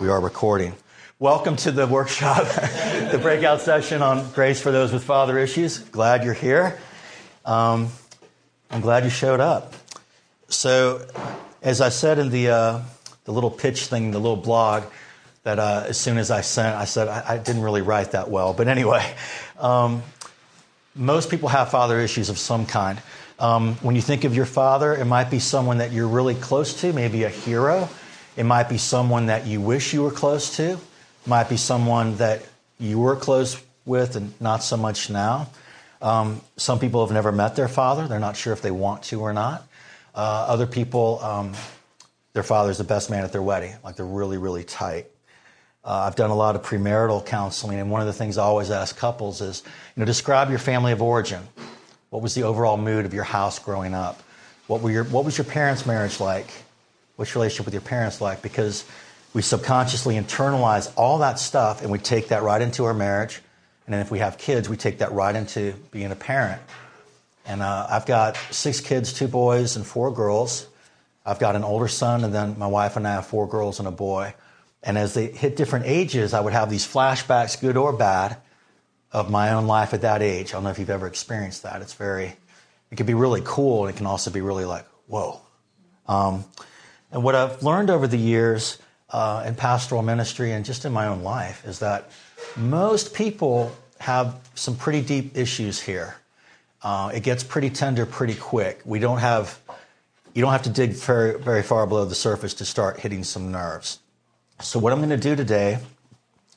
We are recording. Welcome to the workshop, the breakout session on grace for those with father issues. Glad you're here. Um, I'm glad you showed up. So, as I said in the uh, the little pitch thing, the little blog, that uh, as soon as I sent, I said I, I, didn't really write that well. But anyway, um, most people have father issues of some kind. Um, when you think of your father, it might be someone that you're really close to, maybe a hero it might be someone that you wish you were close to. It might be someone that you were close with and not so much now. Um, some people have never met their father. They're not sure if they want to or not. Uh, other people, um, their father's the best man at their wedding. Like they're really, really tight. Uh, I've done a lot of premarital counseling, and one of the things I always ask couples is, you know, describe your family of origin. What was the overall mood of your house growing up? What, were your, what was your parents' marriage like? What's your relationship with your parents like? Because we subconsciously internalize all that stuff and we take that right into our marriage. And then if we have kids, we take that right into being a parent. And uh, I've got six kids, two boys and four girls. I've got an older son, and then my wife and I have four girls and a boy. And as they hit different ages, I would have these flashbacks, good or bad, of my own life at that age. I don't know if you've ever experienced that. It's very, it can be really cool, and it can also be really like, whoa. Um, and what I've learned over the years uh, in pastoral ministry and just in my own life is that most people have some pretty deep issues here. Uh, it gets pretty tender pretty quick. We don't have, you don't have to dig very, very far below the surface to start hitting some nerves. So, what I'm going to do today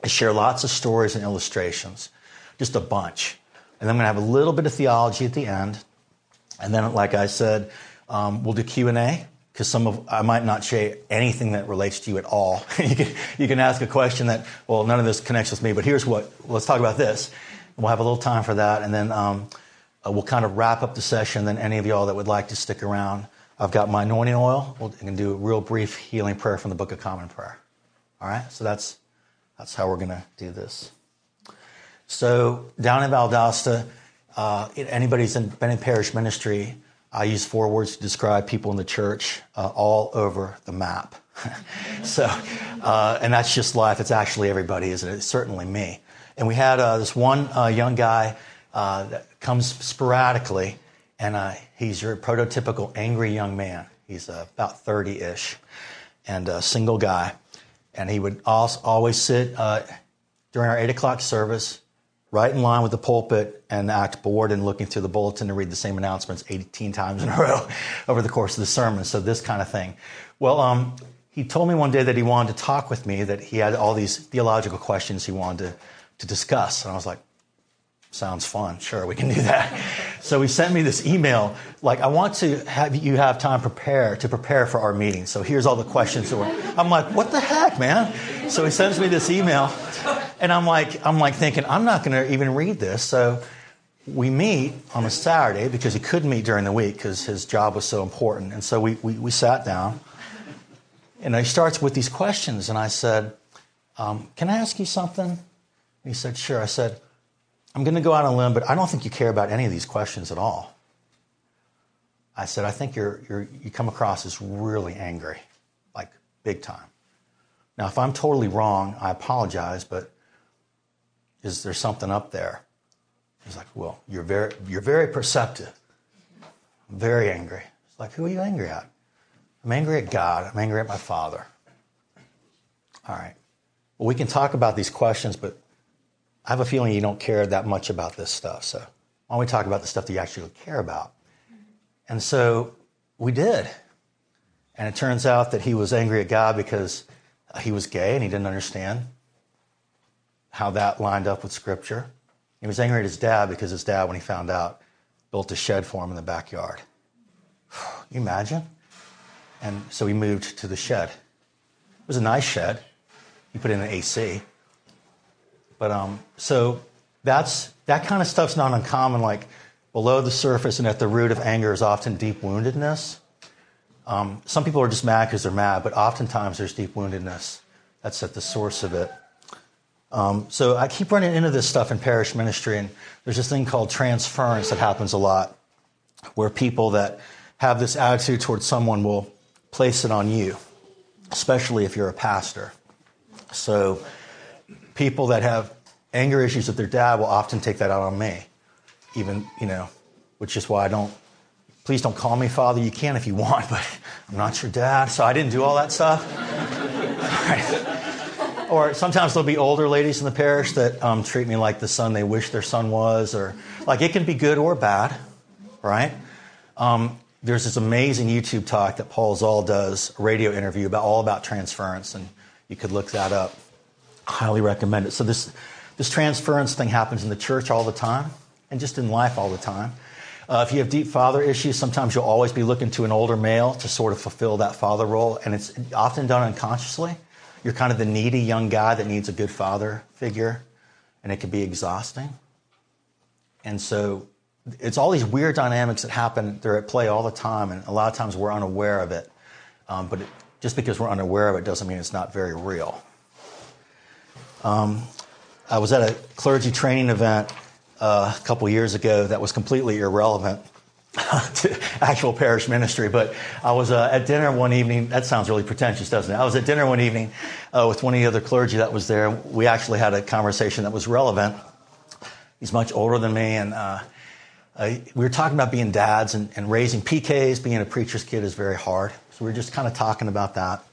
is share lots of stories and illustrations, just a bunch. And I'm going to have a little bit of theology at the end. And then, like I said, um, we'll do Q&A because some of I might not share anything that relates to you at all. you, can, you can ask a question that, well, none of this connects with me, but here's what. Let's talk about this. We'll have a little time for that, and then um, uh, we'll kind of wrap up the session. Then any of y'all that would like to stick around, I've got my anointing oil. We'll can do a real brief healing prayer from the Book of Common Prayer. All right, so that's that's how we're going to do this. So down in Valdosta, uh, anybody's in, in parish ministry I use four words to describe people in the church uh, all over the map. so, uh, and that's just life. It's actually everybody, isn't it? It's certainly me. And we had uh, this one uh, young guy uh, that comes sporadically, and uh, he's your prototypical angry young man. He's about 30 ish and a single guy. And he would always sit during our 8 o'clock service right in line with the pulpit and act bored and looking through the bulletin to read the same announcements 18 times in a row over the course of the sermon. So this kind of thing. Well, um, he told me one day that he wanted to talk with me, that he had all these theological questions he wanted to, to discuss. And I was like, sounds fun. Sure, we can do that. so he sent me this email, like, I want to have you have time prepare to prepare for our meeting. So here's all the questions. I'm like, what the heck, man? So he sends me this email and I'm like, I'm like thinking, I'm not going to even read this. So we meet on a Saturday because he couldn't meet during the week because his job was so important. And so we, we, we, sat down. And he starts with these questions. And I said, um, Can I ask you something? And he said, Sure. I said, I'm going to go out on a limb, but I don't think you care about any of these questions at all. I said, I think you're, you're, you come across as really angry, like big time. Now, if I'm totally wrong, I apologize, but is there something up there? He's like, Well, you're very, you're very perceptive. I'm very angry. It's like, Who are you angry at? I'm angry at God. I'm angry at my father. All right. Well, we can talk about these questions, but I have a feeling you don't care that much about this stuff. So why don't we talk about the stuff that you actually care about? And so we did. And it turns out that he was angry at God because he was gay and he didn't understand how that lined up with Scripture. He was angry at his dad because his dad, when he found out, built a shed for him in the backyard. you imagine? And so he moved to the shed. It was a nice shed. He put in an AC. But um, so that's that kind of stuff's not uncommon. Like below the surface and at the root of anger is often deep woundedness. Um, some people are just mad because they're mad, but oftentimes there's deep woundedness. That's at the source of it. Um, so I keep running into this stuff in parish ministry, and there's this thing called transference that happens a lot, where people that have this attitude towards someone will place it on you, especially if you're a pastor. So people that have anger issues with their dad will often take that out on me. Even, you know, which is why I don't please don't call me father. You can if you want, but I'm not your dad. So I didn't do all that stuff. Or sometimes there'll be older ladies in the parish that um, treat me like the son they wish their son was, or like it can be good or bad, right? Um, there's this amazing YouTube talk that Paul Zahl does, a radio interview about all about transference, and you could look that up. Highly recommend it. So this this transference thing happens in the church all the time, and just in life all the time. Uh, if you have deep father issues, sometimes you'll always be looking to an older male to sort of fulfill that father role, and it's often done unconsciously. You're kind of the needy young guy that needs a good father figure, and it can be exhausting. And so it's all these weird dynamics that happen. They're at play all the time, and a lot of times we're unaware of it. Um, but it, just because we're unaware of it doesn't mean it's not very real. Um, I was at a clergy training event uh, a couple years ago that was completely irrelevant to actual parish ministry. But I was uh, at dinner one evening. That sounds really pretentious, doesn't it? I was at dinner one evening uh, with one of the other clergy that was there. We actually had a conversation that was relevant. He's much older than me, and uh, we were talking about being dads and, and, raising PKs. Being a preacher's kid is very hard. So we were just kind of talking about that.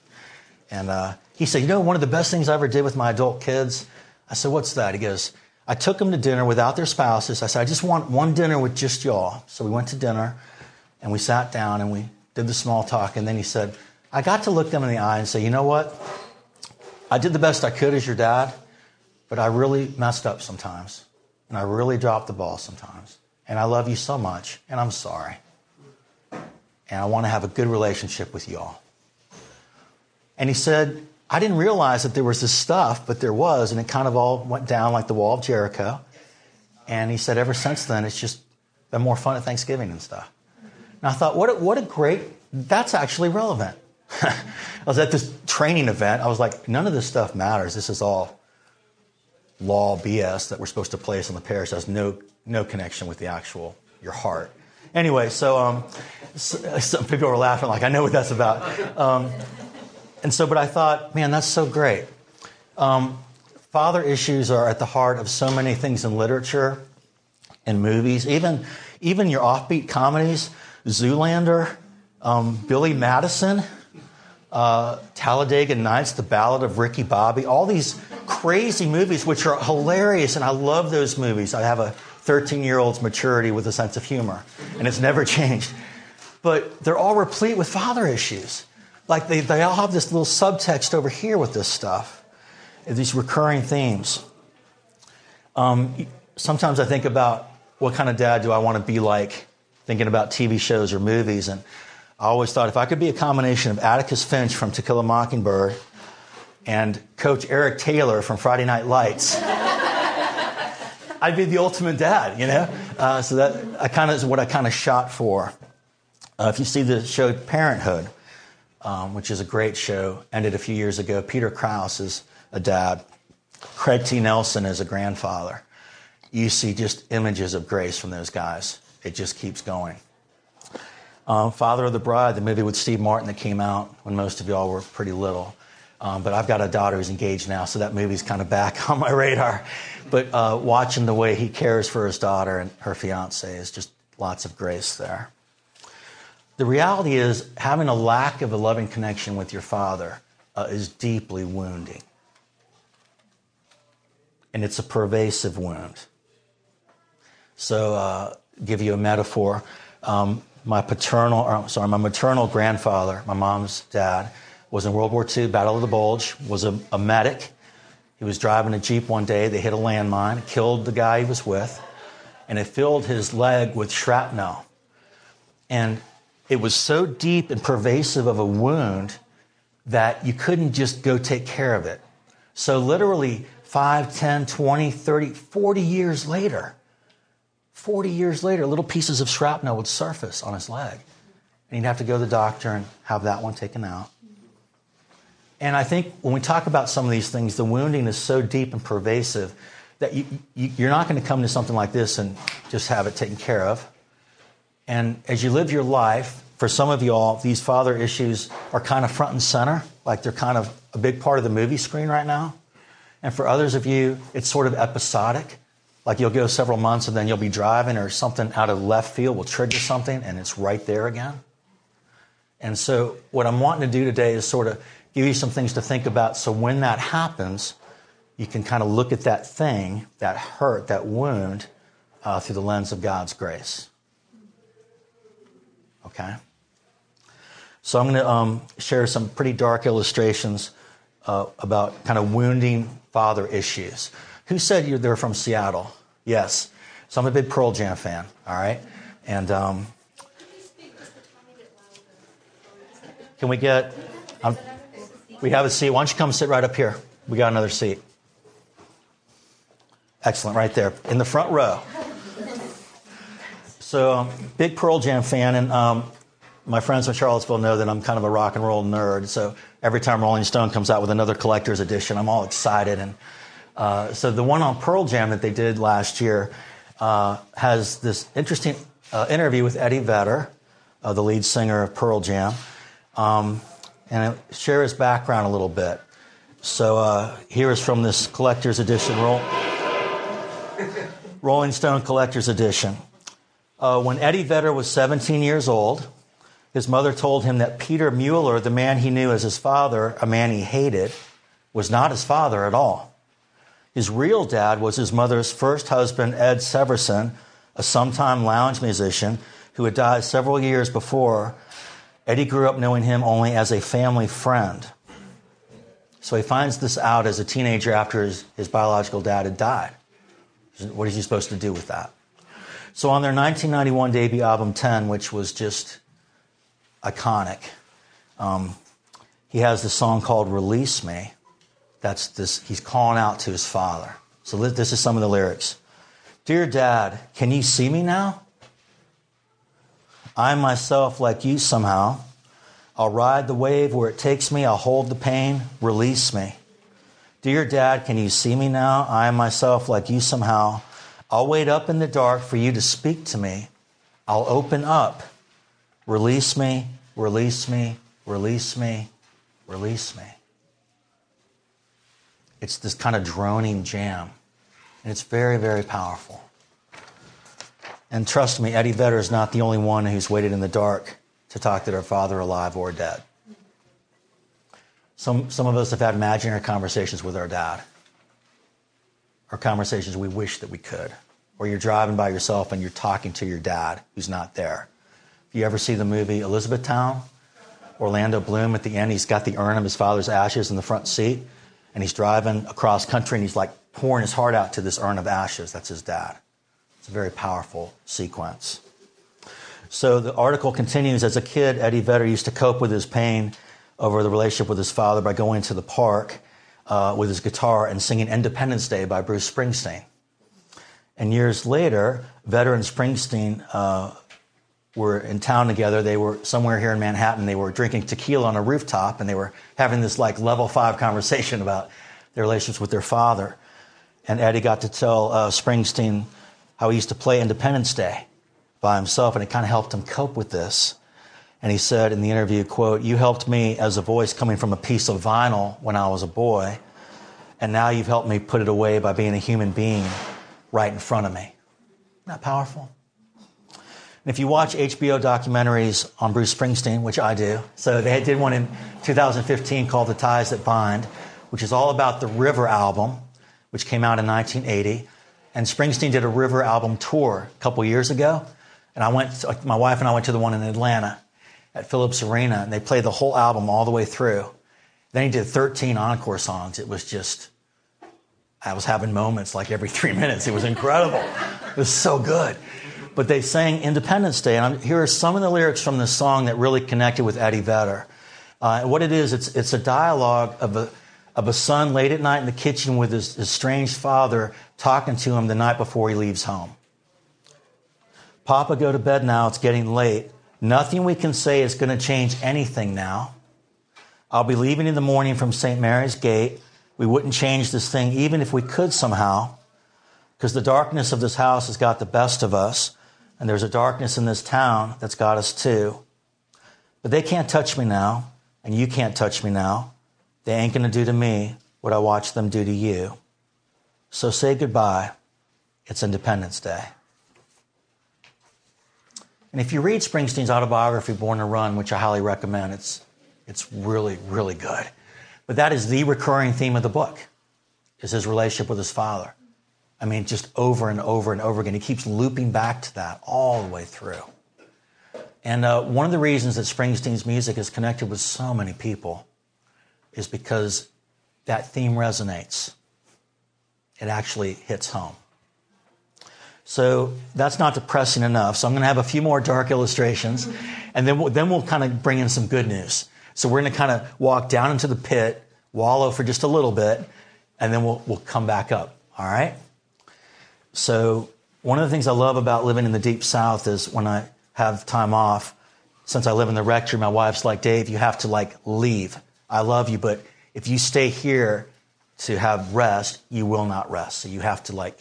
And uh, he said, You know, one of the best things I ever did with my adult kids? I said, What's that? He goes, I took them to dinner without their spouses. I said, I just want one dinner with just y'all. So we went to dinner and we sat down and we did the small talk. And then he said, I got to look them in the eye and say, you know what? I did the best I could as your dad, but I really messed up sometimes. And I really dropped the ball sometimes. And I love you so much, and I'm sorry. And I want to have a good relationship with y'all. And he said, I didn't realize that there was this stuff, but there was, and it kind of all went down like the wall of Jericho. And he said, ever since then, it's just been more fun at Thanksgiving and stuff. And I thought, what a, what a great, that's actually relevant. I was at this training event. I was like, none of this stuff matters. This is all law BS that we're supposed to place on the parish. It has no, no connection with the actual, your heart. Anyway, so, um, so, some people were laughing, like, I know what that's about. Um, and so, but I thought, man, that's so great. Um, father issues are at the heart of so many things in literature and movies, even, even your offbeat comedies, Zoolander, um, Billy Madison, uh, Talladega Nights, The Ballad of Ricky Bobby, all these crazy movies which are hilarious, and I love those movies. I have a 13 year old's maturity with a sense of humor, and it's never changed. But they're all replete with father issues. Like they, they all have this little subtext over here with this stuff, these recurring themes. Um, sometimes I think about what kind of dad do I want to be like, thinking about TV shows or movies. And I always thought if I could be a combination of Atticus Finch from To Kill a Mockingbird and Coach Eric Taylor from Friday Night Lights, I'd be the ultimate dad, you know? Uh, so that I kind of is what I kind of shot for. Uh, if you see the show Parenthood, which is a great show, ended a few years ago. Peter Krause is a dad. Craig T. Nelson is a grandfather. You see just images of grace from those guys. It just keeps going. Um, Father of the Bride, the movie with Steve Martin that came out when most of y'all were pretty little. Um, but I've got a daughter who's engaged now, so that movie's kind of back on my radar. But uh, watching the way he cares for his daughter and her fiance is just lots of grace there. The reality is, having a lack of a loving connection with your father uh, is deeply wounding. And it's a pervasive wound. So, uh, give you a metaphor. Um, my paternal, or, sorry, my maternal grandfather, my mom's dad, was in World War II, Battle of the Bulge, was a, a medic. He was driving a Jeep one day. They hit a landmine, killed the guy he was with, and it filled his leg with shrapnel. And it was so deep and pervasive of a wound that you couldn't just go take care of it. So, literally, 5, 10, 20, 30, 40 years later, 40 years later, little pieces of shrapnel would surface on his leg. And he'd have to go to the doctor and have that one taken out. And I think when we talk about some of these things, the wounding is so deep and pervasive that you, you, are not going to come to something like this and just have it taken care of. And as you live your life, for some of y'all, these father issues are kind of front and center, like they're kind of a big part of the movie screen right now. And for others of you, it's sort of episodic. Like you'll go several months and then you'll be driving or something out of left field will trigger something and it's right there again. And so, what I'm wanting to do today is sort of give you some things to think about so when that happens, you can kind of look at that thing, that hurt, that wound, uh, through the lens of God's grace. Okay? So I'm going to um, share some pretty dark illustrations uh, about kind of wounding father issues. Who said you they're from Seattle? Yes. So I'm a big Pearl Jam fan, all right? And um, can we get, um, we have a seat. Why don't you come sit right up here? We got another seat. Excellent, right there in the front row. So, um, big Pearl Jam fan, and um, my friends in Charlottesville know that I'm kind of a rock and roll nerd. So every time Rolling Stone comes out with another collector's edition, I'm all excited. And uh, so the one on Pearl Jam that they did last year uh, has this interesting uh, interview with Eddie Vedder, uh, the lead singer of Pearl Jam, um, and I share his background a little bit. So uh, here is from this collector's edition, Roll- Rolling Stone collector's edition. Uh, when Eddie Vedder was 17 years old, his mother told him that Peter Mueller, the man he knew as his father, a man he hated, was not his father at all. His real dad was his mother's first husband, Ed Severson, a sometime lounge musician who had died several years before. Eddie grew up knowing him only as a family friend. So he finds this out as a teenager after his, his biological dad had died. What is he supposed to do with that? So on their 1991 debut album 10, which was just iconic. Um, he has the song called Release Me. That's this, he's calling out to his father. So this is some of the lyrics. Dear Dad, can you see me now? I myself, like you somehow. I'll ride the wave where it takes me. I'll hold the pain. Release me. Dear Dad, can you see me now? I myself, like you somehow. I'll wait up in the dark for you to speak to me. I'll open up. Release me, release me, release me, release me. It's this kind of droning jam. And it's very, very powerful. And trust me, Eddie Vedder is not the only one who's waited in the dark to talk to their father alive or dead. Some, some of us have had imaginary conversations with our dad, or conversations we wish that we could. Or you're driving by yourself and you're talking to your dad who's not there. If you ever see the movie Elizabethtown, Orlando Bloom at the end, he's got the urn of his father's ashes in the front seat, and he's driving across country and he's like pouring his heart out to this urn of ashes. That's his dad. It's a very powerful sequence. So the article continues as a kid, Eddie Vedder used to cope with his pain over the relationship with his father by going to the park uh, with his guitar and singing Independence Day by Bruce Springsteen. And years later, Vedder and Springsteen uh, were in town together. They were somewhere here in Manhattan. They were drinking tequila on a rooftop, and they were having this like level five conversation about their relationships with their father. And Eddie got to tell uh, Springsteen how he used to play Independence Day by himself, and it kind of helped him cope with this. And he said in the interview, quote, You helped me as a voice coming from a piece of vinyl when I was a boy, and now you've helped me put it away by being a human being right in front of me. Isn't powerful? And if you watch HBO documentaries on Bruce Springsteen, which I do, so they did one in 2015 called The Ties That Bind, which is all about the River album, which came out in 1980. And Springsteen did a River album tour a couple years ago. And I went, my wife and I went to the one in Atlanta at Phillips Arena, and they played the whole album all the way through. Then he did 13 encore songs. It was just, I was having moments like every three minutes. It was incredible. it was so good but they sang Independence Day. And I'm, here are some of the lyrics from this song that really connected with Eddie Vedder. Uh, what it is, it's, it's a dialogue of a, of a son late at night in the kitchen with his estranged father talking to him the night before he leaves home. Papa, go to bed now. It's getting late. Nothing we can say is going to change anything now. I'll be leaving in the morning from St. Mary's Gate. We wouldn't change this thing even if we could somehow, because the darkness of this house has got the best of us. And there's a darkness in this town that's got us too. But they can't touch me now, and you can't touch me now. They ain't going to do to me what I watch them do to you. So say goodbye. It's Independence Day. And if you read Springsteen's autobiography, Born to Run, which I highly recommend, it's, it's really, really good. But that is the recurring theme of the book, is his relationship with his father. I mean, just over and over and over again. He keeps looping back to that all the way through. And uh, one of the reasons that Springsteen's music is connected with so many people is because that theme resonates. It actually hits home. So that's not depressing enough. So I'm going to have a few more dark illustrations, and then we'll, then we'll kind of bring in some good news. So we're going to kind of walk down into the pit, wallow for just a little bit, and then we'll, we'll come back up. All right? So one of the things I love about living in the deep south is when I have time off, since I live in the rectory, my wife's like, Dave, you have to like leave. I love you, but if you stay here to have rest, you will not rest. So you have to like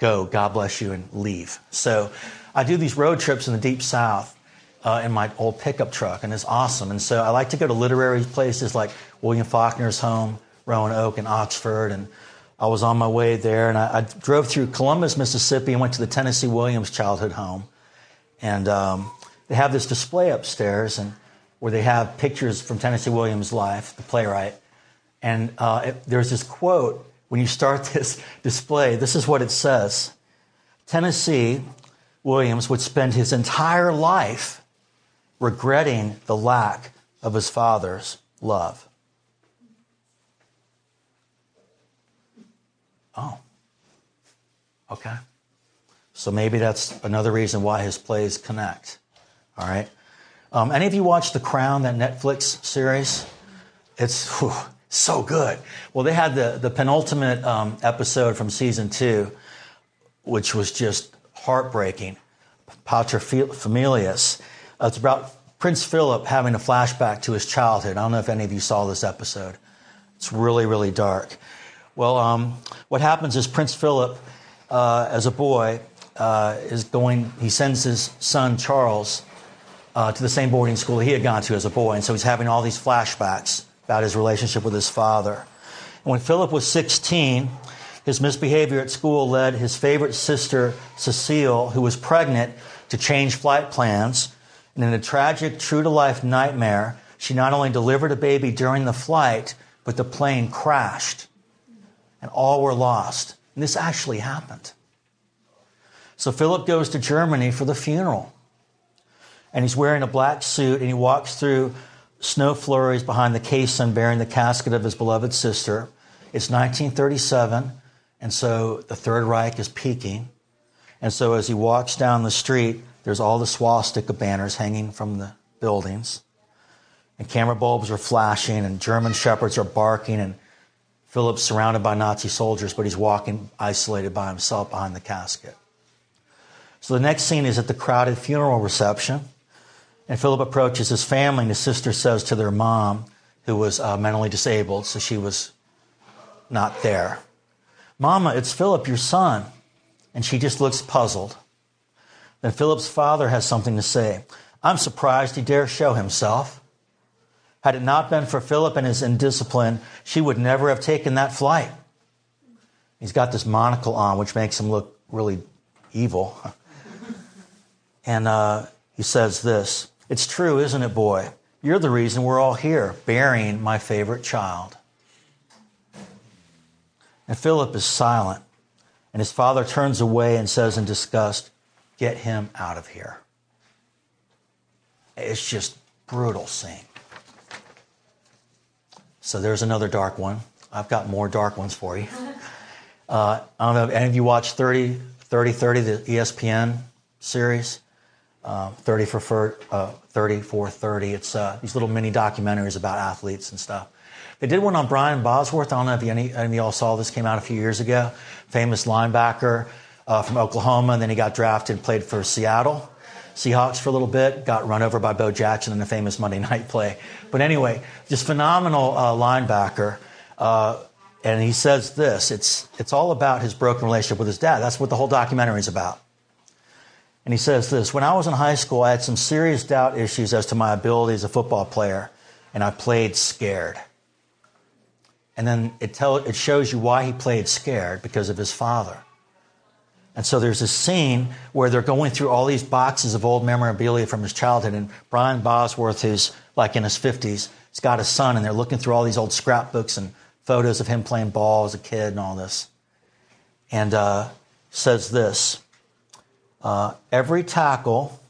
go, God bless you, and leave. So I do these road trips in the deep south uh, in my old pickup truck, and it's awesome. And so I like to go to literary places like William Faulkner's home, Rowan Oak, and Oxford. And I was on my way there, and I, I drove through Columbus, Mississippi, and went to the Tennessee Williams childhood home. And um, they have this display upstairs, and where they have pictures from Tennessee Williams' life, the playwright. And uh, it, there's this quote when you start this display. This is what it says Tennessee Williams would spend his entire life regretting the lack of his father's love. Oh, okay. So maybe that's another reason why his plays connect. All right. Um, any of you watch The Crown, that Netflix series? It's whew, so good. Well, they had the, the penultimate um, episode from season two, which was just heartbreaking. Paterfamilias. Uh, it's about Prince Philip having a flashback to his childhood. I don't know if any of you saw this episode. It's really, really dark. Well, um, what happens is Prince Philip, uh, as a boy, uh, is going, he sends his son Charles uh, to the same boarding school he had gone to as a boy. And so he's having all these flashbacks about his relationship with his father. And when Philip was 16, his misbehavior at school led his favorite sister, Cecile, who was pregnant, to change flight plans. And in a tragic, true to life nightmare, she not only delivered a baby during the flight, but the plane crashed and all were lost. And this actually happened. So Philip goes to Germany for the funeral and he's wearing a black suit and he walks through snow flurries behind the caisson bearing the casket of his beloved sister. It's 1937, and so the Third Reich is peaking. And so as he walks down the street, there's all the swastika banners hanging from the buildings. And camera bulbs are flashing, and German shepherds are barking, and Philip's surrounded by Nazi soldiers, but he's walking isolated by himself behind the casket. So the next scene is at the crowded funeral reception. And Philip approaches his family, and his sister says to their mom, who was uh, mentally disabled, so she was not there, Mama, it's Philip, your son. And she just looks puzzled. Then Philip's father has something to say. I'm surprised he dare show himself. Had it not been for Philip and his indiscipline, she would never have taken that flight. He's got this monocle on, which makes him look really evil. and uh, he says this it's true, isn't it, boy? You're the reason we're all here, burying my favorite child. And Philip is silent, and his father turns away and says in disgust, Get him out of here. It's just brutal scene. So there's another dark one. I've got more dark ones for you. Uh, I don't know if any of you watched 30, 30, 30, the ESPN series uh, 30 for uh, 30 for 30. It's uh, these little mini documentaries about athletes and stuff. They did one on Brian Bosworth. I don't know if any, any of y'all saw this. Came out a few years ago. Famous linebacker uh, from Oklahoma, and then he got drafted, played for Seattle Seahawks for a little bit. Got run over by Bo Jackson in a famous Monday night play. But anyway, just phenomenal uh, linebacker. Uh, and he says this: it's it's all about his broken relationship with his dad. That's what the whole documentary is about. And he says this When I was in high school, I had some serious doubt issues as to my ability as a football player, and I played scared. And then it, tell, it shows you why he played scared because of his father. And so there's a scene where they're going through all these boxes of old memorabilia from his childhood, and Brian Bosworth, who's like in his 50s, he's got a son, and they're looking through all these old scrapbooks and photos of him playing ball as a kid and all this. And uh, says this uh, every tackle,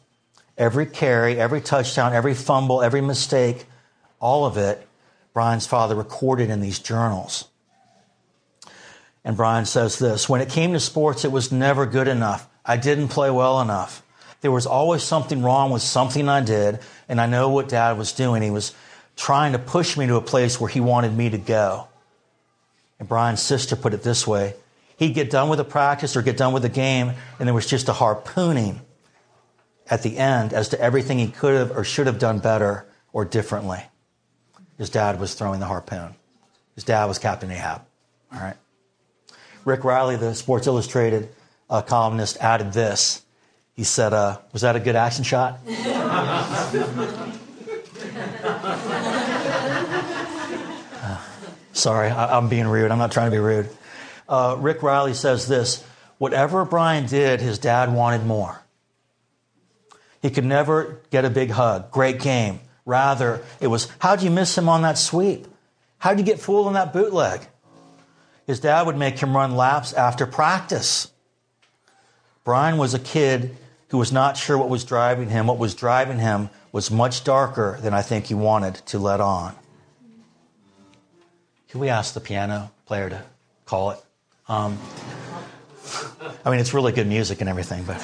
every carry, every touchdown, every fumble, every mistake, all of it, Brian's father recorded in these journals. And Brian says this When it came to sports, it was never good enough. I didn't play well enough. There was always something wrong with something I did, and I know what dad was doing. He was trying to push me to a place where he wanted me to go. And Brian's sister put it this way He'd get done with a practice or get done with a game, and there was just a harpooning at the end as to everything he could have or should have done better or differently. His dad was throwing the harpoon. His dad was Captain Ahab. All right. Rick Reilly, the Sports Illustrated uh, columnist, added this. He said, uh, Was that a good action shot? uh, sorry, I, am being rude. I'm not trying to be rude uh, Rick Reilly says this whatever Brian did, his dad wanted more. He could never get a big hug, great game. Rather, it was, how'd you miss him on that sweep? How'd you get fooled on that bootleg? His dad would make him run laps after practice. Brian was a kid who was not sure what was driving him. What was driving him was much darker than I think he wanted to let on. Can we ask the piano player to call it? Um, I mean, it's really good music and everything, but.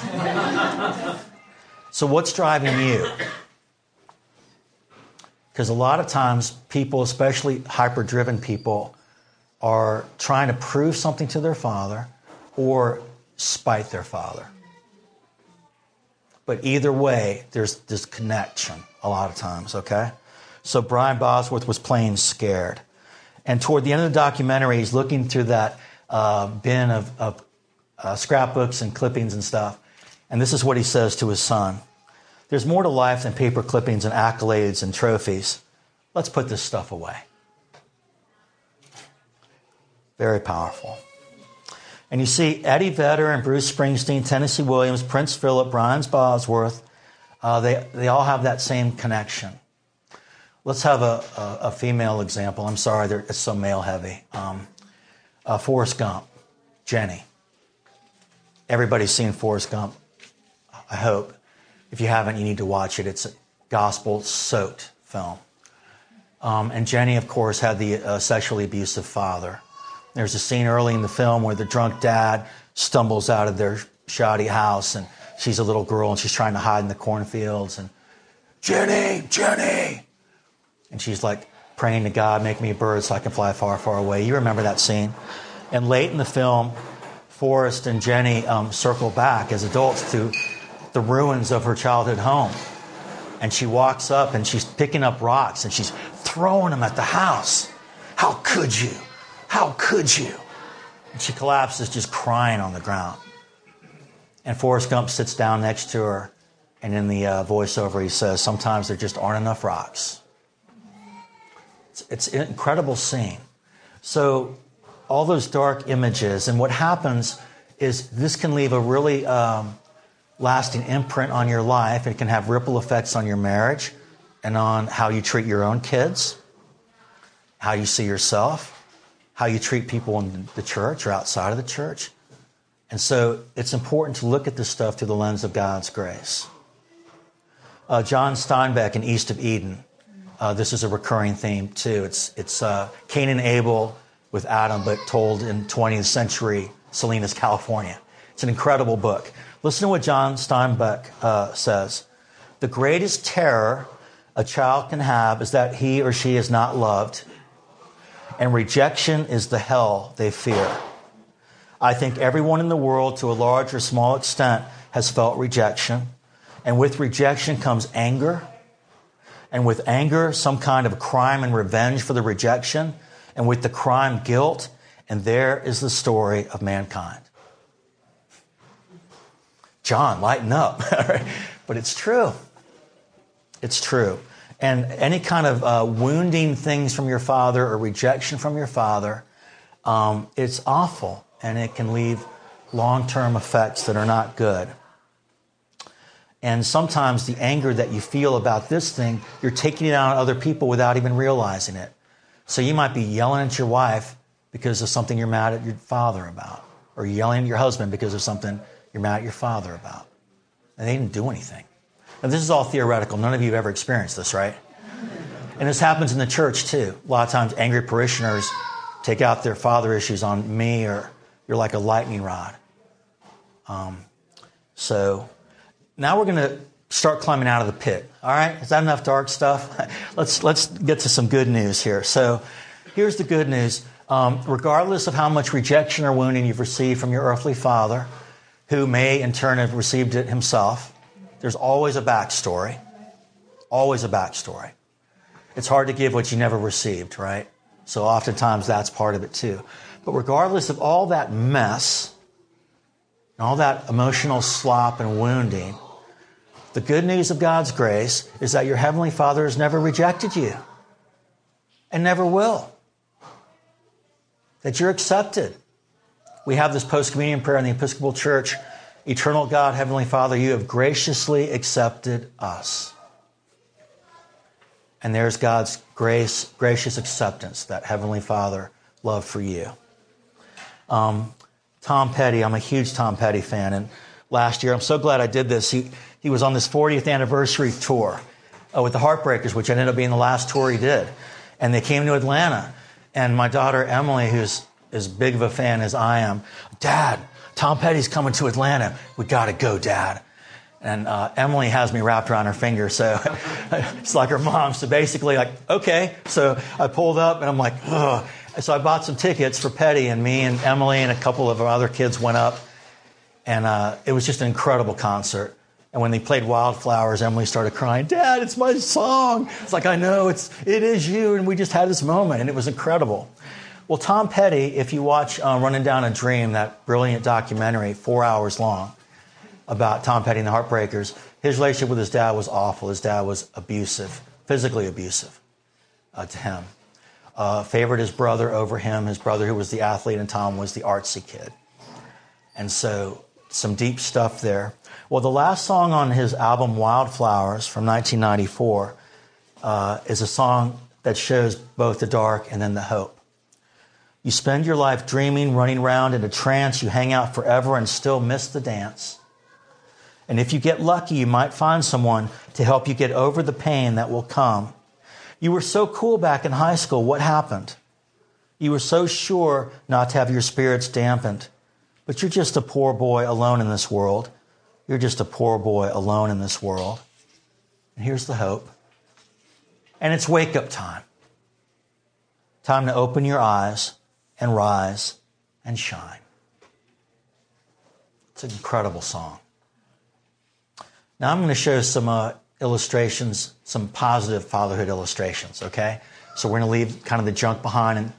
so, what's driving you? Because a lot of times, people, especially hyper driven people, are trying to prove something to their father or spite their father. But either way, there's this connection a lot of times, okay? So Brian Bosworth was playing scared. And toward the end of the documentary, he's looking through that uh, bin of, of uh, scrapbooks and clippings and stuff. And this is what he says to his son There's more to life than paper clippings and accolades and trophies. Let's put this stuff away. Very powerful. And you see Eddie Vedder and Bruce Springsteen, Tennessee Williams, Prince Philip, Brian Bosworth, uh, they, they all have that same connection. Let's have a, a, a female example. I'm sorry, it's so male heavy. Um, uh, Forrest Gump, Jenny. Everybody's seen Forrest Gump, I hope. If you haven't, you need to watch it. It's a gospel soaked film. Um, and Jenny, of course, had the uh, sexually abusive father. There's a scene early in the film where the drunk dad stumbles out of their shoddy house and she's a little girl and she's trying to hide in the cornfields and Jenny, Jenny. And she's like, praying to God, make me a bird so I can fly far, far away. You remember that scene. And late in the film, Forrest and Jenny um, circle back as adults to the ruins of her childhood home. And she walks up and she's picking up rocks and she's throwing them at the house. How could you? How could you? And she collapses, just crying on the ground. And Forrest Gump sits down next to her, and in the uh, voiceover, he says, Sometimes there just aren't enough rocks. It's, it's an incredible scene. So, all those dark images, and what happens is this can leave a really um, lasting imprint on your life. It can have ripple effects on your marriage and on how you treat your own kids, how you see yourself, how you treat people in the church or outside of the church. And so it's important to look at this stuff through the lens of God's grace. Uh, John Steinbeck in East of Eden uh, this is a recurring theme too. It's it's uh, Cain and Abel with Adam, but told in 20th century Salinas, California. It's an incredible book. Listen to what John Steinbeck uh, says. The greatest terror a child can have is that he or she is not loved, and rejection is the hell they fear. I think everyone in the world, to a large or small extent, has felt rejection. And with rejection comes anger, and with anger, some kind of crime and revenge for the rejection, and with the crime, guilt, and there is the story of mankind. John, lighten up. but it's true. It's true. And any kind of uh, wounding things from your father or rejection from your father, um, it's awful and it can leave long term effects that are not good. And sometimes the anger that you feel about this thing, you're taking it out on other people without even realizing it. So you might be yelling at your wife because of something you're mad at your father about, or yelling at your husband because of something you're mad at your father about. And they didn't do anything. And this is all theoretical. None of you have ever experienced this, right? And this happens in the church too. A lot of times, angry parishioners take out their father issues on me, or you're like a lightning rod. Um, so now we're going to start climbing out of the pit. All right, is that enough dark stuff? let's let's get to some good news here. So, here's the good news. Um, regardless of how much rejection or wounding you've received from your earthly father, who may in turn have received it himself, there's always a backstory. Always a backstory. It's hard to give what you never received, right? So oftentimes that's part of it too. But regardless of all that mess, and all that emotional slop and wounding, the good news of God's grace is that your Heavenly Father has never rejected you and never will. That you're accepted. We have this post communion prayer in the Episcopal Church Eternal God, Heavenly Father, you have graciously accepted us. And there's God's grace, gracious acceptance, that Heavenly Father love for you. Um, Tom Petty, I'm a huge Tom Petty fan, and last year, I'm so glad I did this. He, he was on this 40th anniversary tour uh, with the Heartbreakers, which ended up being the last tour he did. And they came to Atlanta, and my daughter Emily, who's as big of a fan as I am, Dad, Tom Petty's coming to Atlanta. We got to go, Dad. And uh, Emily has me wrapped around her finger, so it's like her mom. So basically, like, okay. So I pulled up, and I'm like, ugh. So I bought some tickets for Petty, and me and Emily and a couple of other kids went up, and uh, it was just an incredible concert. And when they played Wildflowers, Emily started crying, Dad, it's my song. It's like, I know, it's, it is you. And we just had this moment, and it was incredible. Well, Tom Petty, if you watch uh, Running Down a Dream, that brilliant documentary, four hours long, about Tom Petty and the Heartbreakers, his relationship with his dad was awful. His dad was abusive, physically abusive uh, to him. Uh, favored his brother over him. His brother, who was the athlete, and Tom was the artsy kid. And so, some deep stuff there. Well, the last song on his album, Wildflowers, from 1994, uh, is a song that shows both the dark and then the hope. You spend your life dreaming, running around in a trance. You hang out forever and still miss the dance. And if you get lucky, you might find someone to help you get over the pain that will come. You were so cool back in high school. What happened? You were so sure not to have your spirits dampened. But you're just a poor boy alone in this world. You're just a poor boy alone in this world. And here's the hope. And it's wake up time. Time to open your eyes and rise and shine. It's an incredible song. Now I'm going to show some uh, illustrations, some positive fatherhood illustrations, okay? So we're going to leave kind of the junk behind and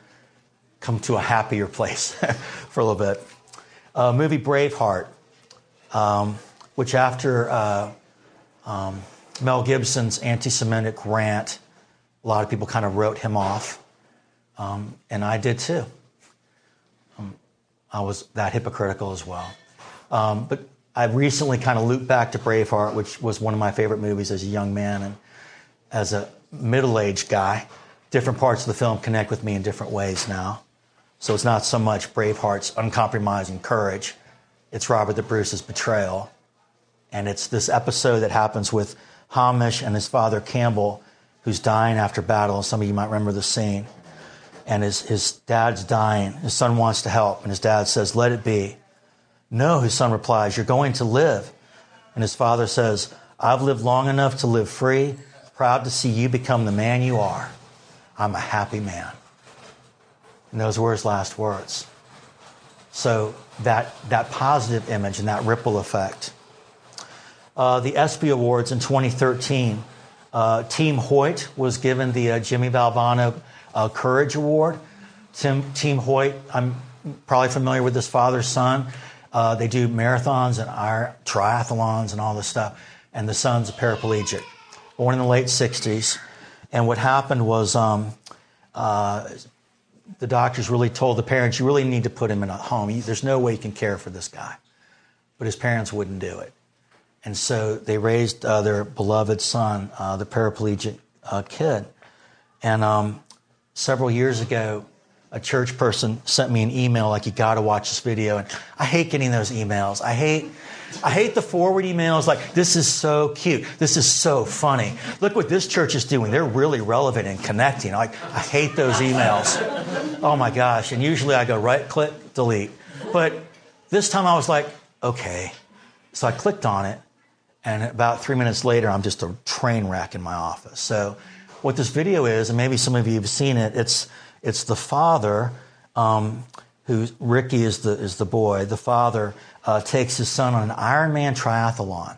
come to a happier place for a little bit. Uh, movie Braveheart, um, which after uh, um, Mel Gibson's anti Semitic rant, a lot of people kind of wrote him off. Um, and I did too. I was that hypocritical as well. Um, but I recently kind of looped back to Braveheart, which was one of my favorite movies as a young man. And as a middle aged guy, different parts of the film connect with me in different ways now. So it's not so much Braveheart's uncompromising courage, it's Robert the Bruce's betrayal. And it's this episode that happens with Hamish and his father Campbell, who's dying after battle. Some of you might remember the scene and his, his dad's dying. His son wants to help, and his dad says, Let it be. No, his son replies, You're going to live. And his father says, I've lived long enough to live free, proud to see you become the man you are. I'm a happy man. And those were his last words. So that, that positive image and that ripple effect. Uh, the ESPY Awards in 2013, uh, Team Hoyt was given the uh, Jimmy Valvano uh, Courage Award. Tim, Team Hoyt, I'm probably familiar with his father son. uh, they do marathons and triathlons and all this stuff. And the son's a paraplegic, born in the late 60s. And what happened was um, uh, the doctors really told the parents, you really need to put him in a home. There's no way you can care for this guy. But his parents wouldn't do it. And so they raised uh, their beloved son, uh, the paraplegic uh, kid. And um, several years ago, a church person sent me an email like, you got to watch this video. And I hate getting those emails. I hate. I hate the forward emails like, this is so cute. This is so funny. Look what this church is doing. They're really relevant and connecting. I, I hate those emails. Oh my gosh. And usually I go right click, delete. But this time I was like, okay. So I clicked on it. And about three minutes later, I'm just a train wreck in my office. So what this video is, and maybe some of you have seen it, it's it's the father, um, who Ricky is the is the boy. The father uh, takes his son on an Ironman triathlon,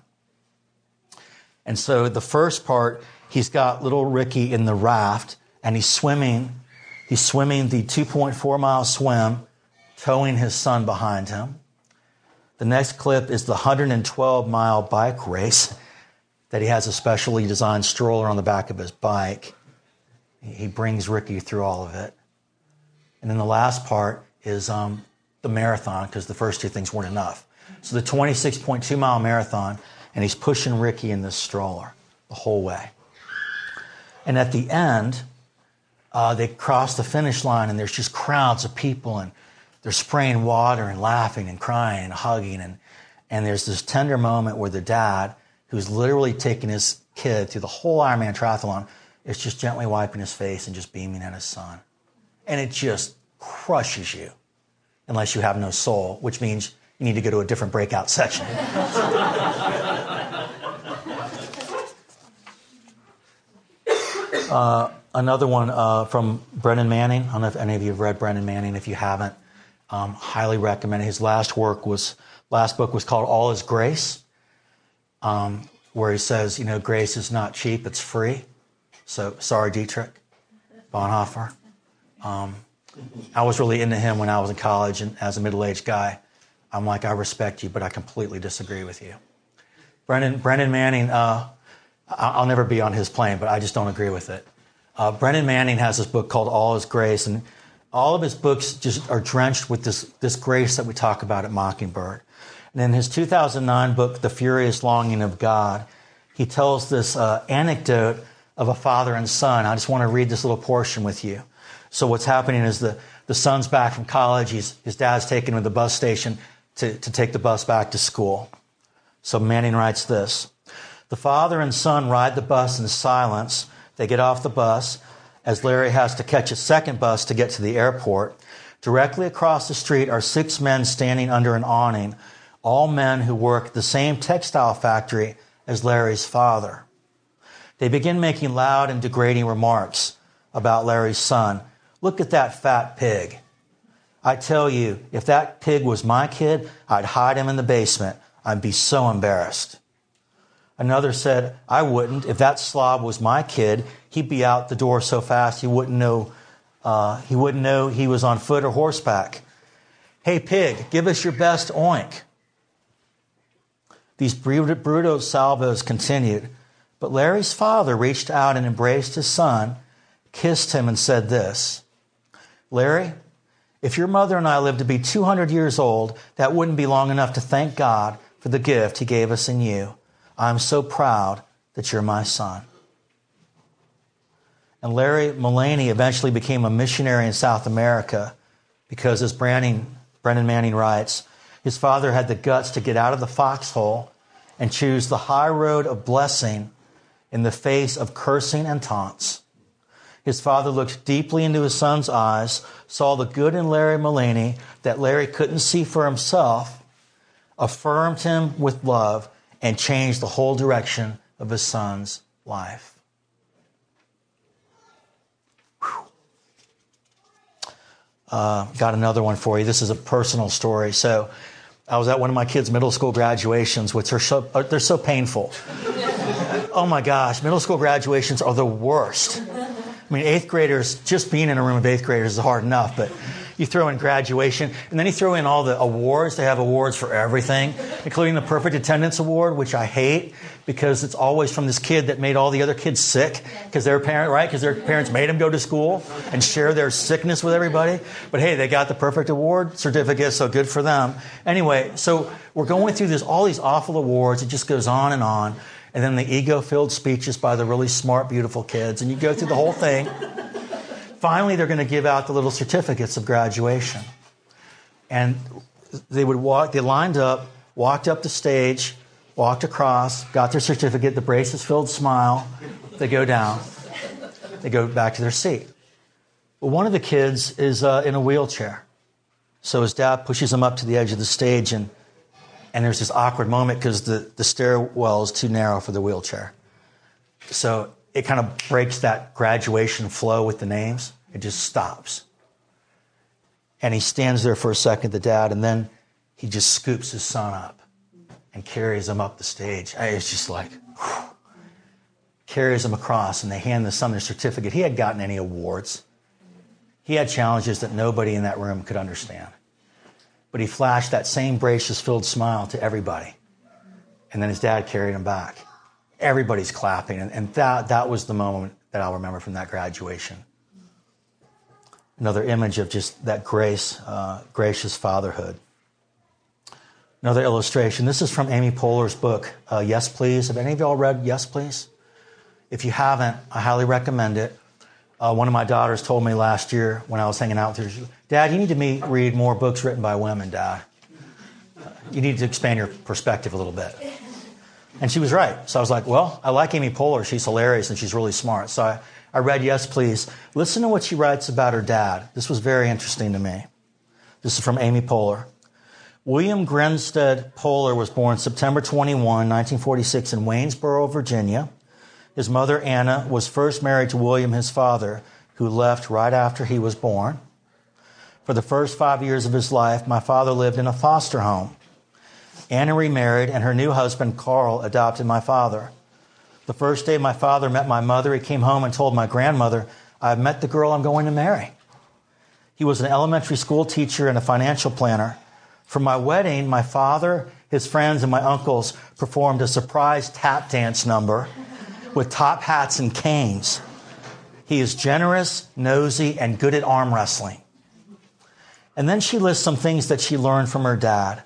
and so the first part, he's got little Ricky in the raft, and he's swimming. He's swimming the 2.4 mile swim, towing his son behind him. The next clip is the 112 mile bike race that he has a specially designed stroller on the back of his bike. He brings Ricky through all of it. And then the last part is um, the marathon, because the first two things weren't enough. So the 26.2 mile marathon, and he's pushing Ricky in this stroller the whole way. And at the end, uh, they cross the finish line, and there's just crowds of people, and they're spraying water and laughing and crying and hugging. And, and there's this tender moment where the dad, who's literally taking his kid through the whole Ironman triathlon, is just gently wiping his face and just beaming at his son and it just crushes you unless you have no soul, which means you need to go to a different breakout section. uh, another one uh, from Brennan Manning. I don't know if any of you have read Brennan Manning. If you haven't, um, highly recommend it. His last work was last book was called All Is Grace, um, where he says, you know, grace is not cheap; it's free. So sorry, Dietrich Bonhoeffer. Um, I was really into him when I was in college and as a middle aged guy. I'm like, I respect you, but I completely disagree with you. Brennan, Brennan Manning, uh, I'll never be on his plane, but I just don't agree with it. Uh, Brennan Manning has this book called All Is Grace, and all of his books just are drenched with this, this grace that we talk about at Mockingbird. And in his 2009 book, The Furious Longing of God, he tells this uh, anecdote of a father and son. I just want to read this little portion with you. So what's happening is the, the son's back from college. He's, his dad's taking him to the bus station to, to take the bus back to school. So Manning writes this. The father and son ride the bus in silence. They get off the bus as Larry has to catch a second bus to get to the airport. Directly across the street are six men standing under an awning, all men who work at the same textile factory as Larry's father. They begin making loud and degrading remarks about Larry's son, Look at that fat pig. I tell you, if that pig was my kid, I'd hide him in the basement. I'd be so embarrassed. Another said, I wouldn't. If that slob was my kid, he'd be out the door so fast he wouldn't know, uh, he wouldn't know he was on foot or horseback. Hey, pig, give us your best oink. These brutal salvos continued, but Larry's father reached out and embraced his son, kissed him, and said this Larry, if your mother and I lived to be 200 years old, that wouldn't be long enough to thank God for the gift He gave us in you. I'm so proud that you're my son. And Larry Mullaney eventually became a missionary in South America because, as Brandon, Brennan Manning writes, his father had the guts to get out of the foxhole and choose the high road of blessing in the face of cursing and taunts. His father looked deeply into his son's eyes, saw the good in Larry Mullaney that Larry couldn't see for himself, affirmed him with love, and changed the whole direction of his son's life. Uh, got another one for you. This is a personal story. So, I was at one of my kids' middle school graduations, which are so uh, they're so painful. oh my gosh, middle school graduations are the worst. I mean, eighth graders, just being in a room of eighth graders is hard enough, but You throw in graduation, and then you throw in all the awards. They have awards for everything, including the Perfect Attendance Award, which I hate because it's always from this kid that made all the other kids sick because their parent, right? Because their parents made them go to school and share their sickness with everybody. But hey, they got the perfect award certificate, so good for them. Anyway, so we're going through this all these awful awards. It just goes on and on and then the ego filled speeches by the really smart, beautiful kids, and you go through the whole thing. Finally, they're going to give out the little certificates of graduation. And they would walk, they lined up, walked up the stage, walked across, got their certificate, the braces filled smile. They go down, they go back to their seat. Well, one of the kids is uh, in a wheelchair. So his dad pushes him up to the edge of the stage and and there's this awkward moment because the, the stairwell is too narrow for the wheelchair. So it kind of breaks that graduation flow with the names. It just stops. And he stands there for a second, the dad, and then he just scoops his son up and carries him up the stage. It's just like, whew, carries him across, and they hand the son their certificate. He had gotten any awards. He had challenges that nobody in that room could understand. But he flashed that same gracious filled smile to everybody. And then his dad carried him back. Everybody's clapping. And, and that, that was the moment that I'll remember from that graduation. Another image of just that grace, uh, gracious fatherhood. Another illustration. This is from Amy Poehler's book, uh, Yes Please. Have any of y'all read Yes Please? If you haven't, I highly recommend it. Uh, one of my daughters told me last year when I was hanging out with her, Dad, you need to meet, read more books written by women, Dad. Uh, you need to expand your perspective a little bit. And she was right. So I was like, well, I like Amy Poehler. She's hilarious and she's really smart. So I, I read Yes, Please. Listen to what she writes about her dad. This was very interesting to me. This is from Amy Poehler. William Grinstead Poehler was born September 21, 1946, in Waynesboro, Virginia. His mother, Anna, was first married to William, his father, who left right after he was born. For the first five years of his life, my father lived in a foster home. Anna remarried, and her new husband, Carl, adopted my father. The first day my father met my mother, he came home and told my grandmother, I've met the girl I'm going to marry. He was an elementary school teacher and a financial planner. For my wedding, my father, his friends, and my uncles performed a surprise tap dance number with top hats and canes. He is generous, nosy, and good at arm wrestling. And then she lists some things that she learned from her dad.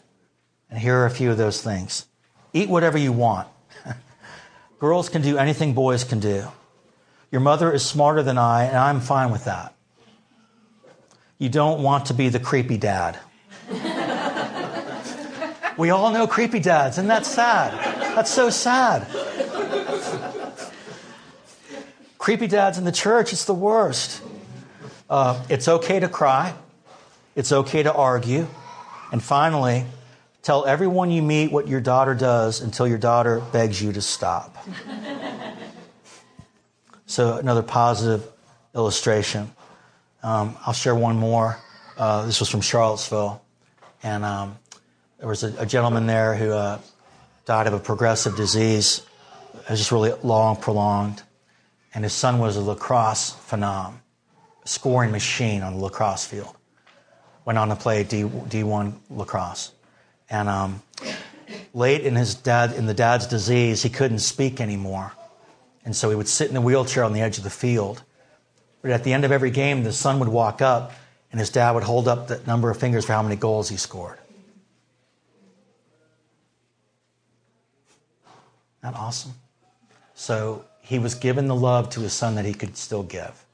And here are a few of those things eat whatever you want. Girls can do anything boys can do. Your mother is smarter than I, and I'm fine with that. You don't want to be the creepy dad. we all know creepy dads, and that's sad. That's so sad. Creepy dads in the church, it's the worst. Uh, it's okay to cry. It's okay to argue. And finally, tell everyone you meet what your daughter does until your daughter begs you to stop. so, another positive illustration. Um, I'll share one more. Uh, this was from Charlottesville. And um, there was a, a, gentleman there who uh, died of a progressive disease. It was just really long, prolonged and his son was a lacrosse phenom, scoring machine on the lacrosse field. Went on to play D, D1 lacrosse. And um, late in his dad, in the dad's disease, he couldn't speak anymore. And so he would sit in the wheelchair on the edge of the field. But at the end of every game, the son would walk up and his dad would hold up the number of fingers for how many goals he scored. That awesome? So he was given the love to his son that he could still give.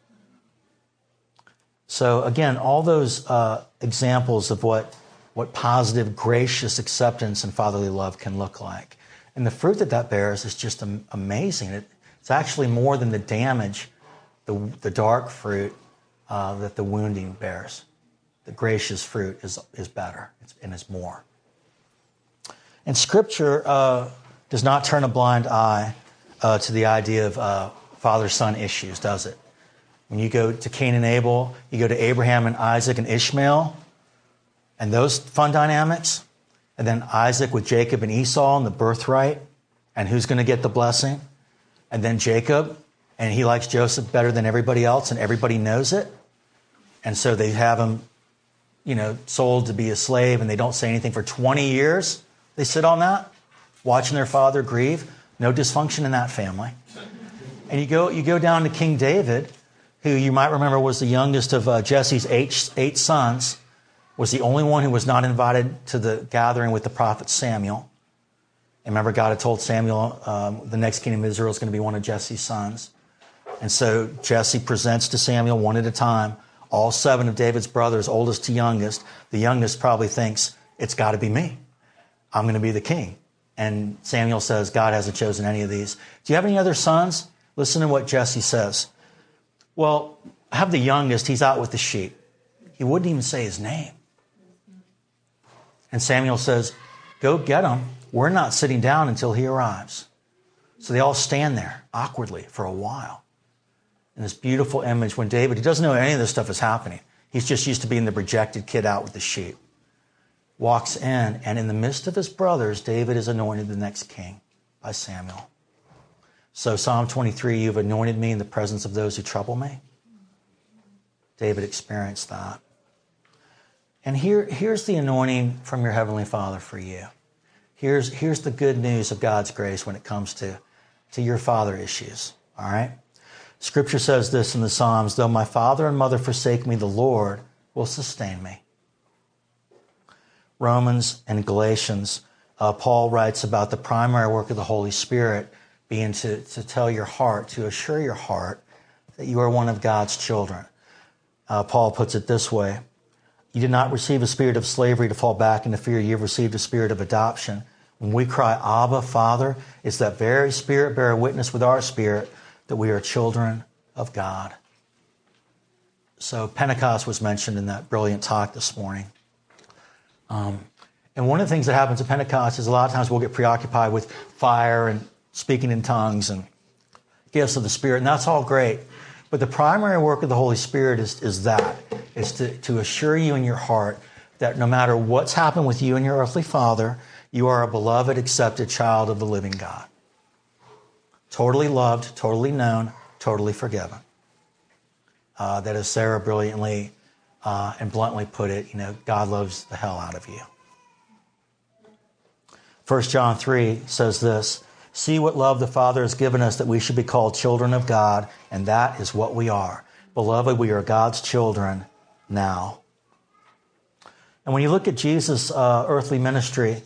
So, again, all those uh, examples of what, what positive, gracious acceptance and fatherly love can look like. And the fruit that that bears is just amazing. It, it's actually more than the damage, the, the dark fruit uh, that the wounding bears. The gracious fruit is, is better and is more. And Scripture uh, does not turn a blind eye uh, to the idea of uh, father son issues, does it? When you go to Cain and Abel, you go to Abraham and Isaac and Ishmael, and those fun dynamics, and then Isaac with Jacob and Esau and the birthright, and who's going to get the blessing, and then Jacob, and he likes Joseph better than everybody else, and everybody knows it, and so they have him you know, sold to be a slave and they don't say anything for 20 years. They sit on that, watching their father grieve. No dysfunction in that family. And you go, you go down to King David, who you might remember was the youngest of uh, Jesse's eight, eight sons, was the only one who was not invited to the gathering with the prophet Samuel. And remember, God had told Samuel um, the next king of Israel is going to be one of Jesse's sons. And so Jesse presents to Samuel one at a time all seven of David's brothers, oldest to youngest. The youngest probably thinks, it's got to be me. I'm going to be the king. And Samuel says, God hasn't chosen any of these. Do you have any other sons? Listen to what Jesse says. Well, I have the youngest. He's out with the sheep. He wouldn't even say his name. And Samuel says, Go get him. We're not sitting down until he arrives. So they all stand there awkwardly for a while in this beautiful image when David, he doesn't know any of this stuff is happening. He's just used to being the rejected kid out with the sheep. Walks in, and in the midst of his brothers, David is anointed the next king by Samuel. So, Psalm 23, you've anointed me in the presence of those who trouble me. David experienced that. And here, here's the anointing from your Heavenly Father for you. Here's, here's the good news of God's grace when it comes to, to your father issues. All right? Scripture says this in the Psalms though my father and mother forsake me, the Lord will sustain me. Romans and Galatians, uh, Paul writes about the primary work of the Holy Spirit being to, to tell your heart, to assure your heart that you are one of God's children. Uh, Paul puts it this way You did not receive a spirit of slavery to fall back into fear, you have received a spirit of adoption. When we cry, Abba, Father, it's that very spirit bear witness with our spirit that we are children of God. So Pentecost was mentioned in that brilliant talk this morning. Um, and one of the things that happens at Pentecost is a lot of times we'll get preoccupied with fire and speaking in tongues and gifts of the Spirit, and that's all great. But the primary work of the Holy Spirit is, is that, is to, to assure you in your heart that no matter what's happened with you and your earthly father, you are a beloved, accepted child of the living God. Totally loved, totally known, totally forgiven. Uh, Sarah brilliantly uh, and bluntly put it, you know, God loves the hell out of you. 1 John 3 says this See what love the Father has given us that we should be called children of God, and that is what we are. Beloved, we are God's children now. And when you look at Jesus' uh, earthly ministry,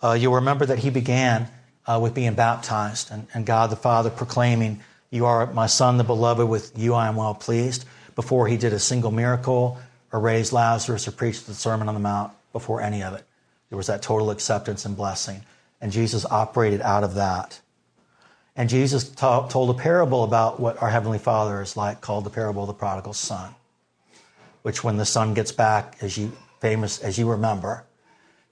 uh, you'll remember that he began uh, with being baptized and, and God the Father proclaiming, You are my Son, the beloved, with you I am well pleased, before he did a single miracle or raised Lazarus or preached the Sermon on the Mount, before any of it. There was that total acceptance and blessing. And Jesus operated out of that. And Jesus told a parable about what our Heavenly Father is like, called the parable of the prodigal son, which when the son gets back, as you famous as you remember,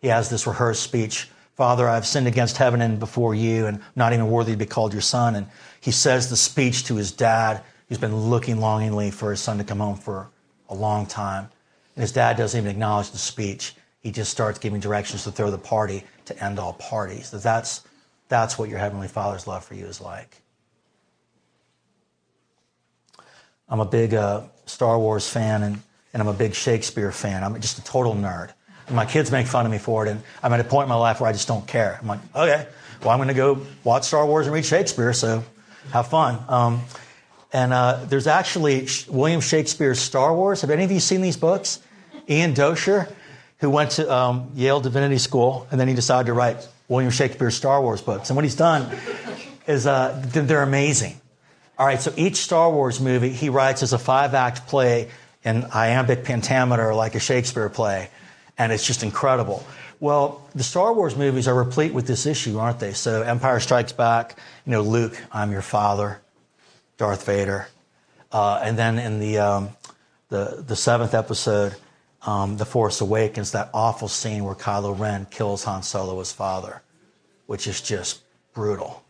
he has this rehearsed speech Father, I've sinned against heaven and before you, and not even worthy to be called your son. And he says the speech to his dad, who's been looking longingly for his son to come home for a long time. And his dad doesn't even acknowledge the speech. He just starts giving directions to throw the party to end all parties. That's, that's what your Heavenly Father's love for you is like. I'm a big uh, Star Wars fan and, and I'm a big Shakespeare fan. I'm just a total nerd. And my kids make fun of me for it. And I'm at a point in my life where I just don't care. I'm like, okay, well, I'm going to go watch Star Wars and read Shakespeare, so have fun. Um, and uh, there's actually William Shakespeare's Star Wars. Have any of you seen these books? Ian Doescher, who went to um, Yale Divinity School, and then he decided to write William Shakespeare's Star Wars books. And what he's done is uh, they're amazing. All right, so each Star Wars movie he writes as a five act play in iambic pentameter like a Shakespeare play and it's just incredible. Well, the Star Wars movies are replete with this issue, aren't they? So, Empire Strikes Back, you know, Luke, I'm your father, Darth Vader, uh, and then in the um, the the seventh episode, um, The Force Awakens, that awful scene where Kylo Ren kills Han Solo, his father, which is just brutal.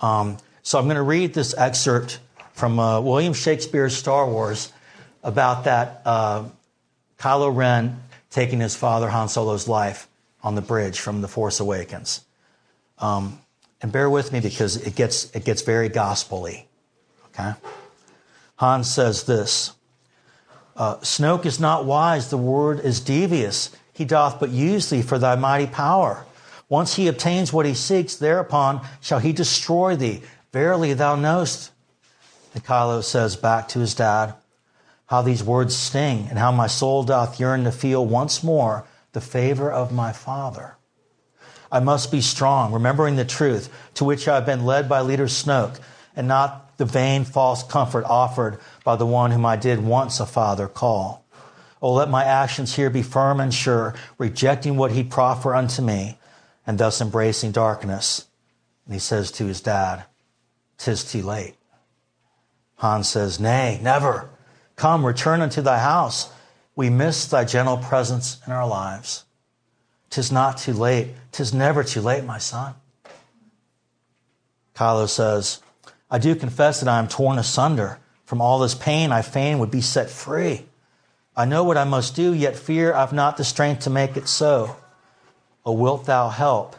Um, so, I'm going to read this excerpt from uh, William Shakespeare's Star Wars about that uh, Kylo Ren taking his father Han Solo's life on the bridge from The Force Awakens. Um, and bear with me because it gets, it gets very gospel-y. Okay? Han says this. Uh, Snoke is not wise, the word is devious. He doth but use thee for thy mighty power. Once he obtains what he seeks, thereupon shall he destroy thee. Verily thou knowest. And Kylo says back to his dad, how these words sting, and how my soul doth yearn to feel once more the favor of my Father. I must be strong, remembering the truth to which I have been led by leader Snoke, and not the vain false comfort offered by the one whom I did once a father call. Oh, let my actions here be firm and sure, rejecting what he proffer unto me, and thus embracing darkness. And he says to his dad, Tis too late. Hans says, Nay, never. Come, return unto thy house. We miss thy gentle presence in our lives. Tis not too late. Tis never too late, my son. Kylo says, I do confess that I am torn asunder. From all this pain, I fain would be set free. I know what I must do, yet fear I've not the strength to make it so. O wilt thou help?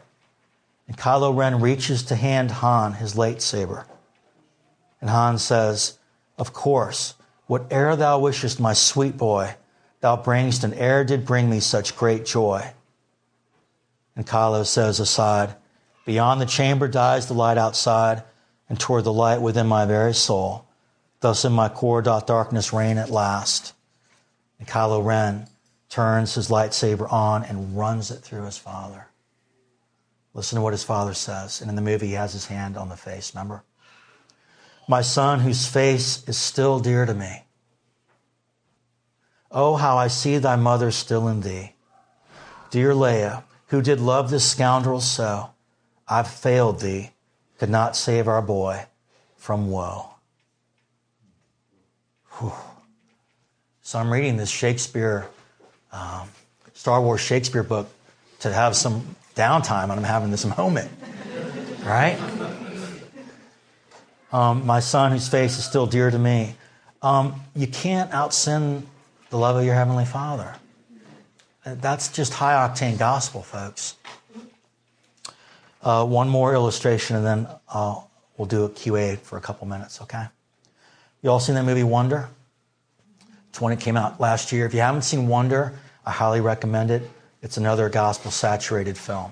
And Kylo Ren reaches to hand Han his lightsaber. And Han says, Of course, whate'er thou wishest, my sweet boy, thou bringest, and ere did bring me such great joy. And Kylo says aside, Beyond the chamber dies the light outside, and toward the light within my very soul. Thus in my core doth darkness reign at last. And Kylo Ren turns his lightsaber on and runs it through his father. Listen to what his father says. And in the movie, he has his hand on the face, remember? My son, whose face is still dear to me. Oh, how I see thy mother still in thee. Dear Leia, who did love this scoundrel so, I've failed thee, could not save our boy from woe. Whew. So I'm reading this Shakespeare, um, Star Wars Shakespeare book to have some downtime, and I'm having this moment, right? Um, my son, whose face is still dear to me. Um, you can't out sin the love of your Heavenly Father. That's just high octane gospel, folks. Uh, one more illustration, and then uh, we'll do a QA for a couple minutes, okay? You all seen that movie Wonder? It's one that came out last year. If you haven't seen Wonder, I highly recommend it. It's another gospel saturated film.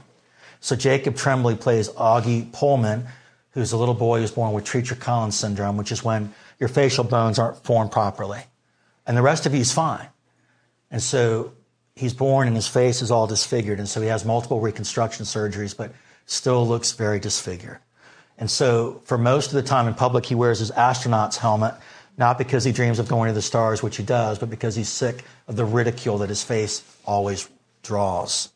So Jacob Tremblay plays Augie Pullman, who's a little boy who's born with Treacher Collins syndrome, which is when your facial bones aren't formed properly. And the rest of you is fine. And so he's born and his face is all disfigured. And so he has multiple reconstruction surgeries, but still looks very disfigured. And so for most of the time in public, he wears his astronaut's helmet, not because he dreams of going to the stars, which he does, but because he's sick of the ridicule that his face always draws.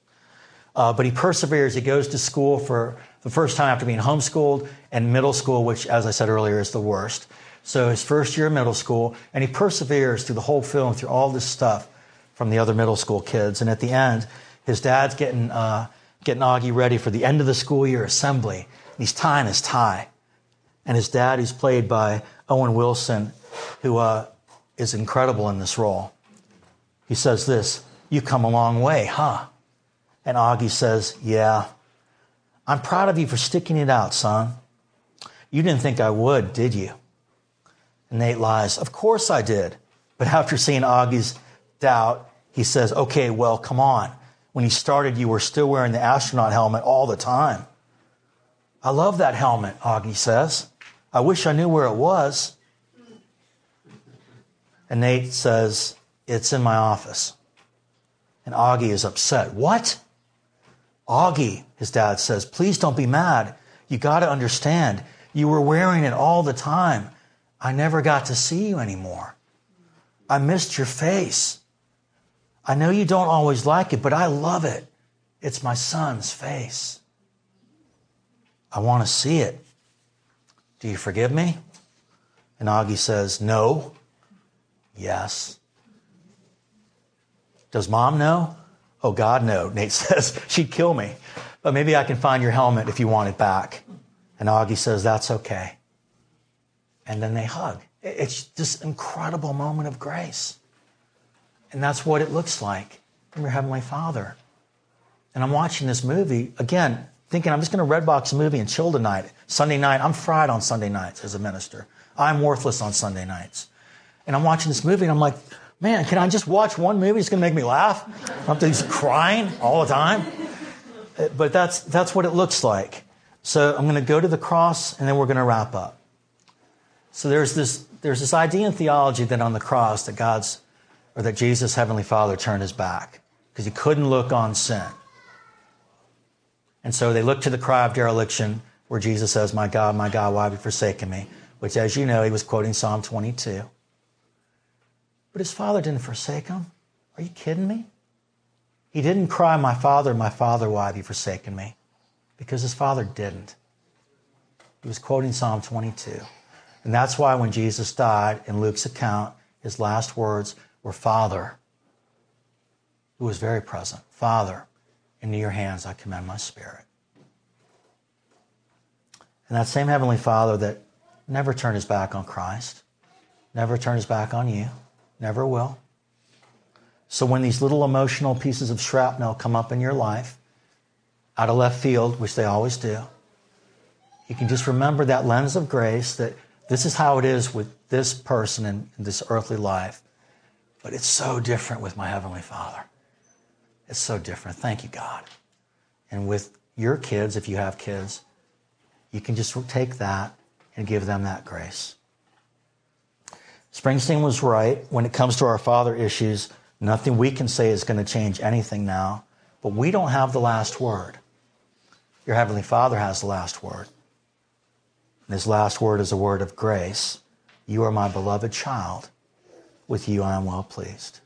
Uh, but he perseveres. He goes to school for the first time after being homeschooled and middle school, which, as I said earlier, is the worst. So his first year of middle school, and he perseveres through the whole film, through all this stuff from the other middle school kids. And at the end, his dad's getting, uh, getting Augie ready for the end of the school year assembly. And he's tying his tie. And his dad, who's played by Owen Wilson, who uh, is incredible in this role, he says this You come a long way, huh? And Augie says, Yeah. I'm proud of you for sticking it out, son. You didn't think I would, did you? And Nate lies, Of course I did. But after seeing Augie's doubt, he says, Okay, well, come on. When he started, you were still wearing the astronaut helmet all the time. I love that helmet, Augie says. I wish I knew where it was. And Nate says, It's in my office. And Augie is upset. What? Augie, his dad says, please don't be mad. You got to understand. You were wearing it all the time. I never got to see you anymore. I missed your face. I know you don't always like it, but I love it. It's my son's face. I want to see it. Do you forgive me? And Augie says, No. Yes. Does mom know? Oh, God, no. Nate says, She'd kill me. But maybe I can find your helmet if you want it back. And Augie says, That's okay. And then they hug. It's this incredible moment of grace. And that's what it looks like from your Heavenly Father. And I'm watching this movie, again, thinking I'm just going to redbox a movie and chill tonight. Sunday night, I'm fried on Sunday nights as a minister. I'm worthless on Sunday nights. And I'm watching this movie and I'm like, Man, can I just watch one movie? It's going to make me laugh. I'm just crying all the time. But that's, that's what it looks like. So I'm going to go to the cross and then we're going to wrap up. So there's this, there's this idea in theology that on the cross that God's, or that Jesus, Heavenly Father, turned his back because he couldn't look on sin. And so they look to the cry of dereliction where Jesus says, My God, my God, why have you forsaken me? Which, as you know, he was quoting Psalm 22. But his father didn't forsake him. Are you kidding me? He didn't cry, My father, my father, why have you forsaken me? Because his father didn't. He was quoting Psalm 22. And that's why when Jesus died in Luke's account, his last words were, Father, who was very present, Father, into your hands I commend my spirit. And that same Heavenly Father that never turned his back on Christ, never turned his back on you, never will. So when these little emotional pieces of shrapnel come up in your life, out of left field, which they always do, you can just remember that lens of grace that this is how it is with this person in, in this earthly life. But it's so different with my Heavenly Father. It's so different. Thank you, God. And with your kids, if you have kids, you can just take that and give them that grace. Springsteen was right. When it comes to our father issues, nothing we can say is going to change anything now, but we don't have the last word. Your Heavenly Father has the last word. And his last word is a word of grace. You are my beloved child. With you I am well pleased.